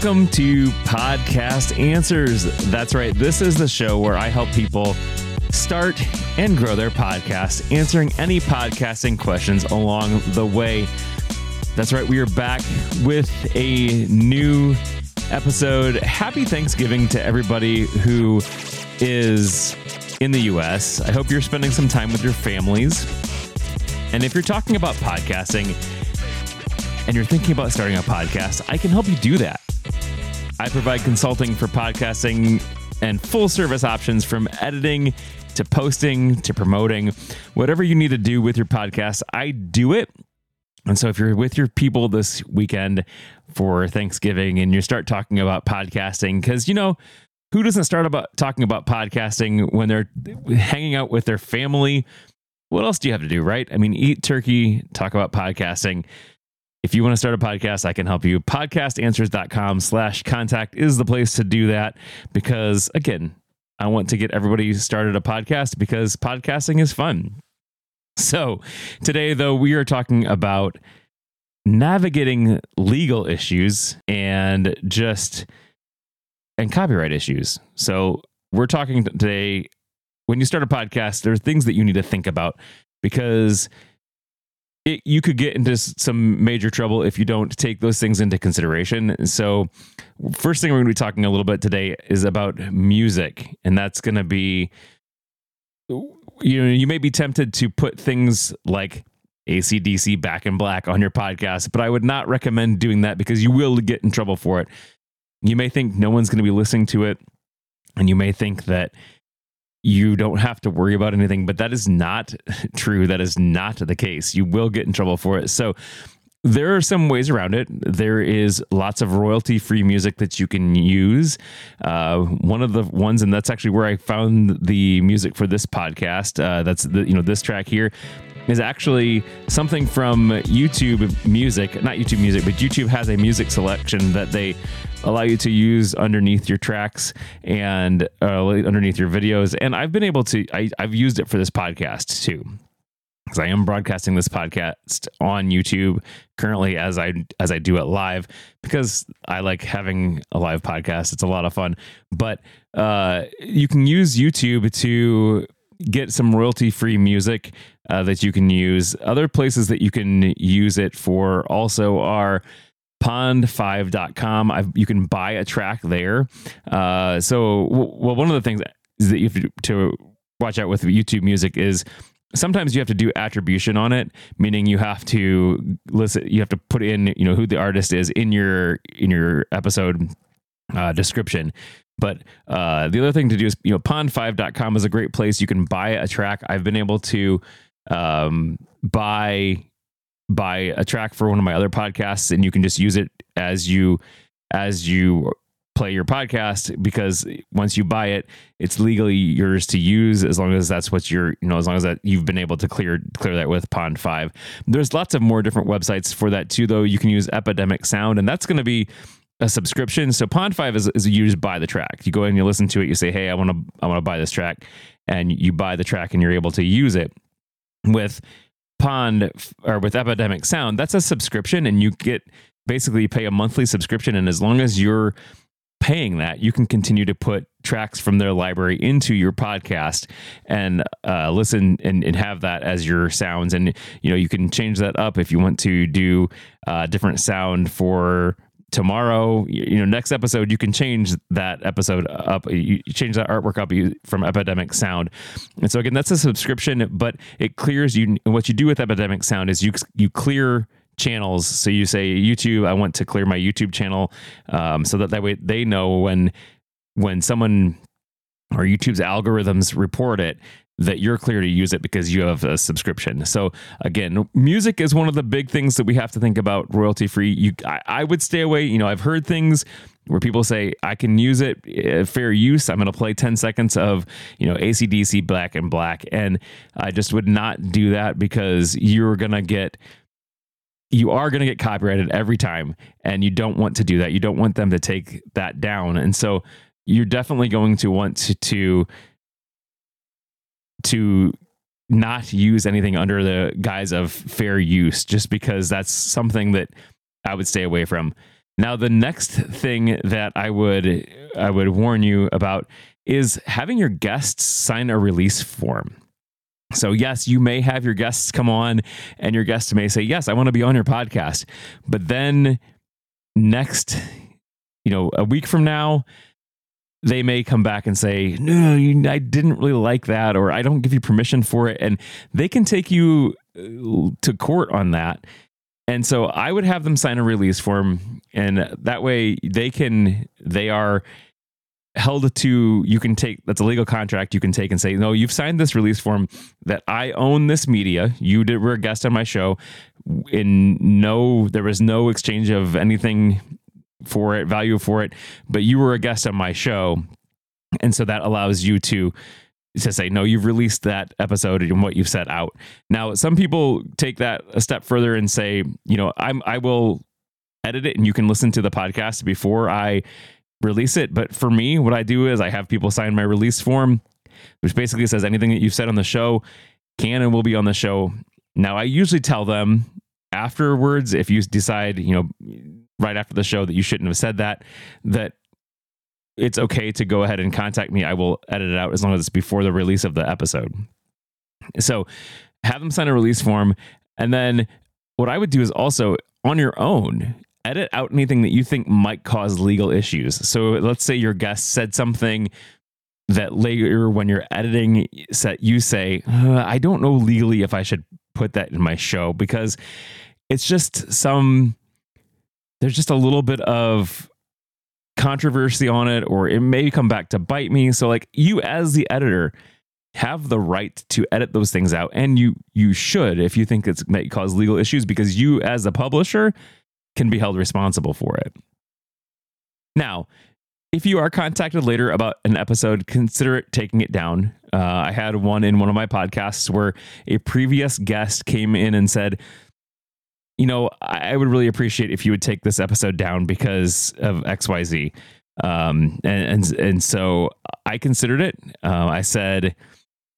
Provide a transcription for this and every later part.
Welcome to Podcast Answers. That's right. This is the show where I help people start and grow their podcast, answering any podcasting questions along the way. That's right. We are back with a new episode. Happy Thanksgiving to everybody who is in the US. I hope you're spending some time with your families. And if you're talking about podcasting and you're thinking about starting a podcast, I can help you do that. I provide consulting for podcasting and full service options from editing to posting to promoting. Whatever you need to do with your podcast, I do it. And so if you're with your people this weekend for Thanksgiving and you start talking about podcasting, because you know, who doesn't start about talking about podcasting when they're hanging out with their family? What else do you have to do, right? I mean, eat turkey, talk about podcasting. If you want to start a podcast, I can help you. Podcastanswers.com slash contact is the place to do that because, again, I want to get everybody started a podcast because podcasting is fun. So today, though, we are talking about navigating legal issues and just and copyright issues. So we're talking today when you start a podcast, there are things that you need to think about because it, you could get into some major trouble if you don't take those things into consideration. So, first thing we're going to be talking a little bit today is about music, and that's going to be you know, you may be tempted to put things like ACDC Back in Black on your podcast, but I would not recommend doing that because you will get in trouble for it. You may think no one's going to be listening to it, and you may think that you don't have to worry about anything, but that is not true. That is not the case. You will get in trouble for it. So, there are some ways around it. There is lots of royalty free music that you can use. Uh, one of the ones, and that's actually where I found the music for this podcast. Uh, that's the you know this track here is actually something from YouTube Music, not YouTube Music, but YouTube has a music selection that they allow you to use underneath your tracks and uh, underneath your videos. And I've been able to, I, I've used it for this podcast too because I am broadcasting this podcast on YouTube currently as I as I do it live because I like having a live podcast. It's a lot of fun. But uh, you can use YouTube to get some royalty free music uh, that you can use. Other places that you can use it for also are pond5.com. I've, you can buy a track there. Uh, so, well, one of the things that you have to watch out with YouTube music is sometimes you have to do attribution on it meaning you have to listen you have to put in you know who the artist is in your in your episode uh, description but uh, the other thing to do is you know pond5.com is a great place you can buy a track i've been able to um, buy buy a track for one of my other podcasts and you can just use it as you as you play your podcast because once you buy it, it's legally yours to use as long as that's what you're, you know, as long as that you've been able to clear clear that with Pond5. There's lots of more different websites for that too, though. You can use Epidemic Sound, and that's going to be a subscription. So Pond5 is, is used by the track. You go in, and you listen to it, you say, "Hey, I want to, I want to buy this track," and you buy the track, and you're able to use it with Pond or with Epidemic Sound. That's a subscription, and you get basically pay a monthly subscription, and as long as you're paying that, you can continue to put tracks from their library into your podcast and uh, listen and, and, have that as your sounds. And you know, you can change that up if you want to do a uh, different sound for tomorrow you know next episode you can change that episode up you change that artwork up from epidemic sound and so again that's a subscription but it clears you what you do with epidemic sound is you you clear channels. So you say YouTube, I want to clear my YouTube channel, um, so that that way they know when when someone or YouTube's algorithms report it that you're clear to use it because you have a subscription. So again, music is one of the big things that we have to think about royalty free. You, I, I would stay away. You know, I've heard things where people say I can use it uh, fair use. I'm going to play 10 seconds of, you know, ACDC Back in Black. And I just would not do that because you're going to get you are going to get copyrighted every time and you don't want to do that you don't want them to take that down and so you're definitely going to want to to to not use anything under the guise of fair use just because that's something that I would stay away from. Now, the next thing that I would I would warn you about is having your guests sign a release form. So, yes, you may have your guests come on, and your guests may say, Yes, I want to be on your podcast. But then next, you know, a week from now, they may come back and say, No, I didn't really like that, or I don't give you permission for it. And they can take you uh, to court on that. And so I would have them sign a release form, and that way they can, they are held to you can take that's a legal contract you can take and say no you've signed this release form that i own this media you did were a guest on my show in no there was no exchange of anything for it value for it but you were a guest on my show and so that allows you to to say no you've released that episode and what you've set out now some people take that a step further and say you know i'm i will edit it and you can listen to the podcast before i release it. But for me, what I do is I have people sign my release form, which basically says anything that you've said on the show can and will be on the show. Now, I usually tell them afterwards, if you decide, you know, right after the show that you shouldn't have said that, that it's okay to go ahead and contact me. I will edit it out as long as it's before the release of the episode. So have them sign a release form. And then what I would do is also on your own, edit out anything that you think might cause legal issues. So let's say your guest said something that later when you're editing set you say uh, i don't know legally if i should put that in my show because it's just some there's just a little bit of controversy on it or it may come back to bite me so like you as the editor have the right to edit those things out and you you should if you think it's may cause legal issues because you as a publisher can be held responsible for it. Now, if you are contacted later about an episode, consider it taking it down. Uh, I had one in one of my podcasts where a previous guest came in and said, you know, I would really appreciate if you would take this episode down because of XYZ. Um, and, and, and so I considered it. Uh, I said,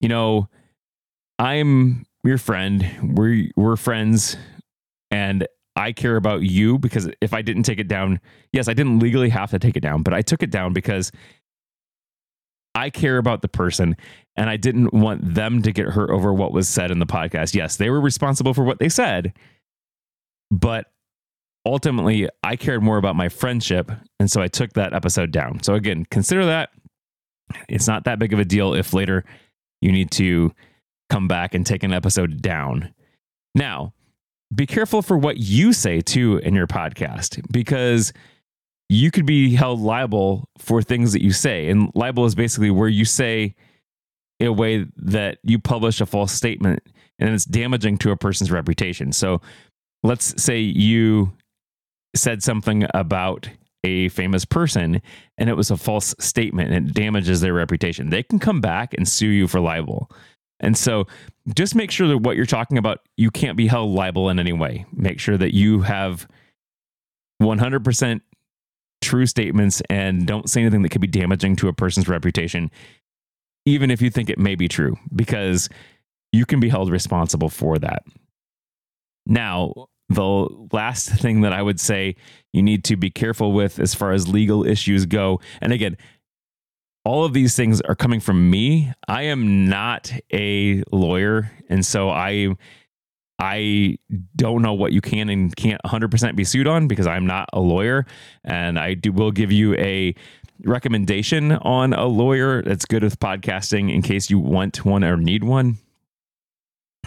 you know, I'm your friend. We're, we're friends. And I care about you because if I didn't take it down, yes, I didn't legally have to take it down, but I took it down because I care about the person and I didn't want them to get hurt over what was said in the podcast. Yes, they were responsible for what they said, but ultimately I cared more about my friendship. And so I took that episode down. So again, consider that. It's not that big of a deal if later you need to come back and take an episode down. Now, be careful for what you say too in your podcast because you could be held liable for things that you say. And libel is basically where you say in a way that you publish a false statement and it's damaging to a person's reputation. So let's say you said something about a famous person and it was a false statement and it damages their reputation. They can come back and sue you for libel. And so just make sure that what you're talking about, you can't be held liable in any way. Make sure that you have 100% true statements and don't say anything that could be damaging to a person's reputation, even if you think it may be true, because you can be held responsible for that. Now, the last thing that I would say you need to be careful with as far as legal issues go, and again, all of these things are coming from me. I am not a lawyer, and so I I don't know what you can and can't 100% be sued on because I'm not a lawyer, and I do will give you a recommendation on a lawyer that's good with podcasting in case you want one or need one.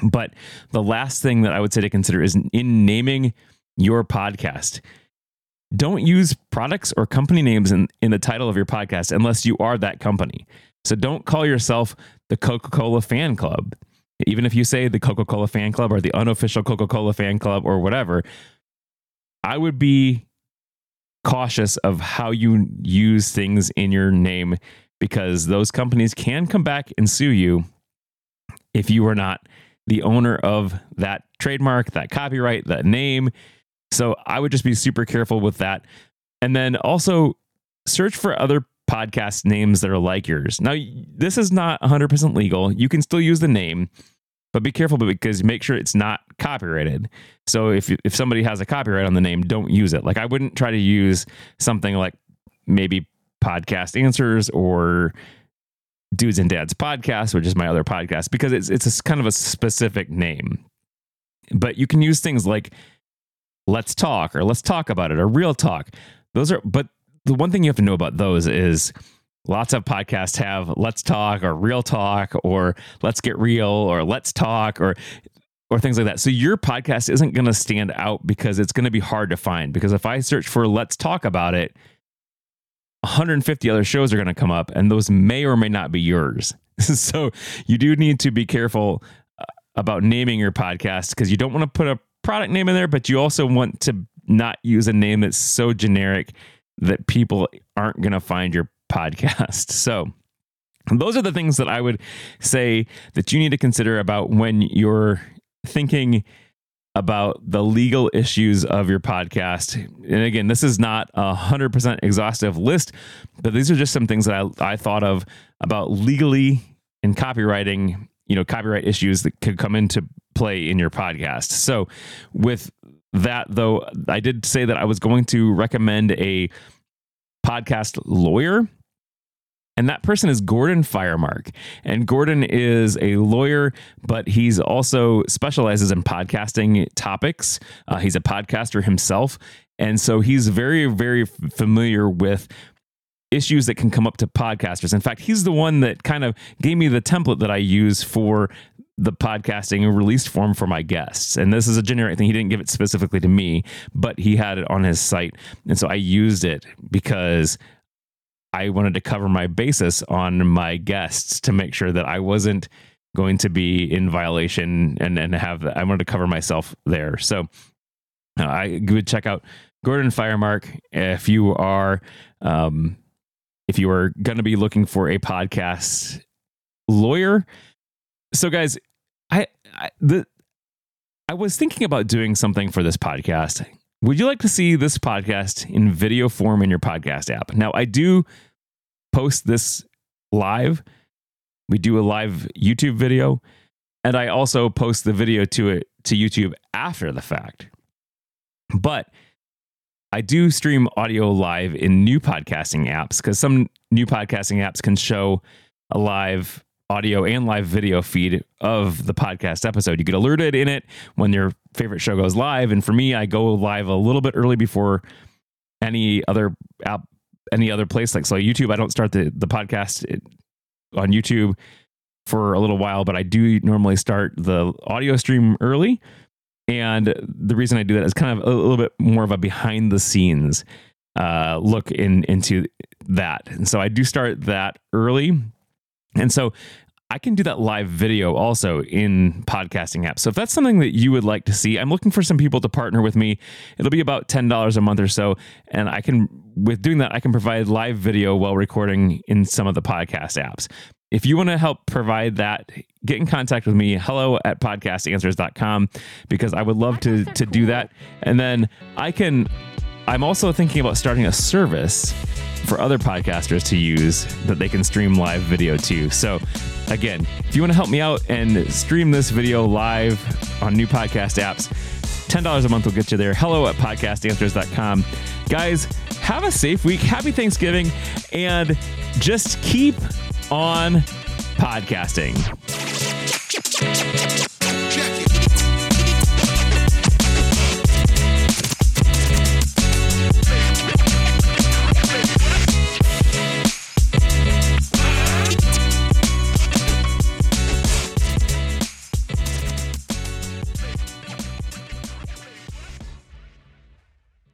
But the last thing that I would say to consider is in naming your podcast don't use products or company names in, in the title of your podcast unless you are that company. So don't call yourself the Coca Cola Fan Club. Even if you say the Coca Cola Fan Club or the unofficial Coca Cola Fan Club or whatever, I would be cautious of how you use things in your name because those companies can come back and sue you if you are not the owner of that trademark, that copyright, that name. So I would just be super careful with that. And then also search for other podcast names that are like yours. Now, this is not 100% legal. You can still use the name, but be careful because make sure it's not copyrighted. So if if somebody has a copyright on the name, don't use it. Like I wouldn't try to use something like maybe podcast answers or dudes and dads podcast, which is my other podcast, because it's it's kind of a specific name. But you can use things like let's talk or let's talk about it or real talk. Those are but the one thing you have to know about those is lots of podcasts have let's talk or real talk or let's get real or let's talk or or things like that. So your podcast isn't going to stand out because it's going to be hard to find because if I search for let's talk about it 150 other shows are going to come up and those may or may not be yours. so you do need to be careful uh, about naming your podcast because you don't want to put a product name in there, but you also want to not use a name that's so generic that people aren't going to find your podcast. So, those are the things that I would say that you need to consider about when you're thinking about the legal issues of your podcast. And again, this is not a 100% exhaustive list, but these are just some things that I, I thought of about legally and copywriting, you know, copyright issues that could come into play in your podcast. So, with that, though, I did say that I was going to recommend a podcast lawyer and that person is Gordon Firemark. And Gordon is a lawyer, but he's also specializes in podcasting topics. Uh, he's a podcaster himself. And so he's very, very familiar with issues that can come up to podcasters. In fact, he's the one that kind of gave me the template that I use for the podcasting released form for my guests. And this is a generic thing. He didn't give it specifically to me, but he had it on his site. And so I used it because I wanted to cover my basis on my guests to make sure that I wasn't going to be in violation and and have I wanted to cover myself there. So uh, I would check out Gordon Firemark if you are um, if you are going to be looking for a podcast lawyer. So guys, I, I the I was thinking about doing something for this podcast would you like to see this podcast in video form in your podcast app? Now, I do post this live. We do a live YouTube video, and I also post the video to it to YouTube after the fact. But I do stream audio live in new podcasting apps because some new podcasting apps can show a live audio and live video feed of the podcast episode. You get alerted in it when your favorite show goes live. And for me, I go live a little bit early before any other app, any other place like so YouTube. I don't start the the podcast on YouTube for a little while, but I do normally start the audio stream early. And the reason I do that is kind of a little bit more of a behind the scenes uh, look in into that. And so I do start that early. And so I can do that live video also in podcasting apps. So if that's something that you would like to see, I'm looking for some people to partner with me. It'll be about $10 a month or so. And I can, with doing that, I can provide live video while recording in some of the podcast apps. If you want to help provide that, get in contact with me, hello at podcastanswers.com, because I would love to, to do that. And then I can, I'm also thinking about starting a service for other podcasters to use that they can stream live video to. So, again, if you want to help me out and stream this video live on new podcast apps, $10 a month will get you there. Hello at podcastanswers.com. Guys, have a safe week. Happy Thanksgiving. And just keep on podcasting.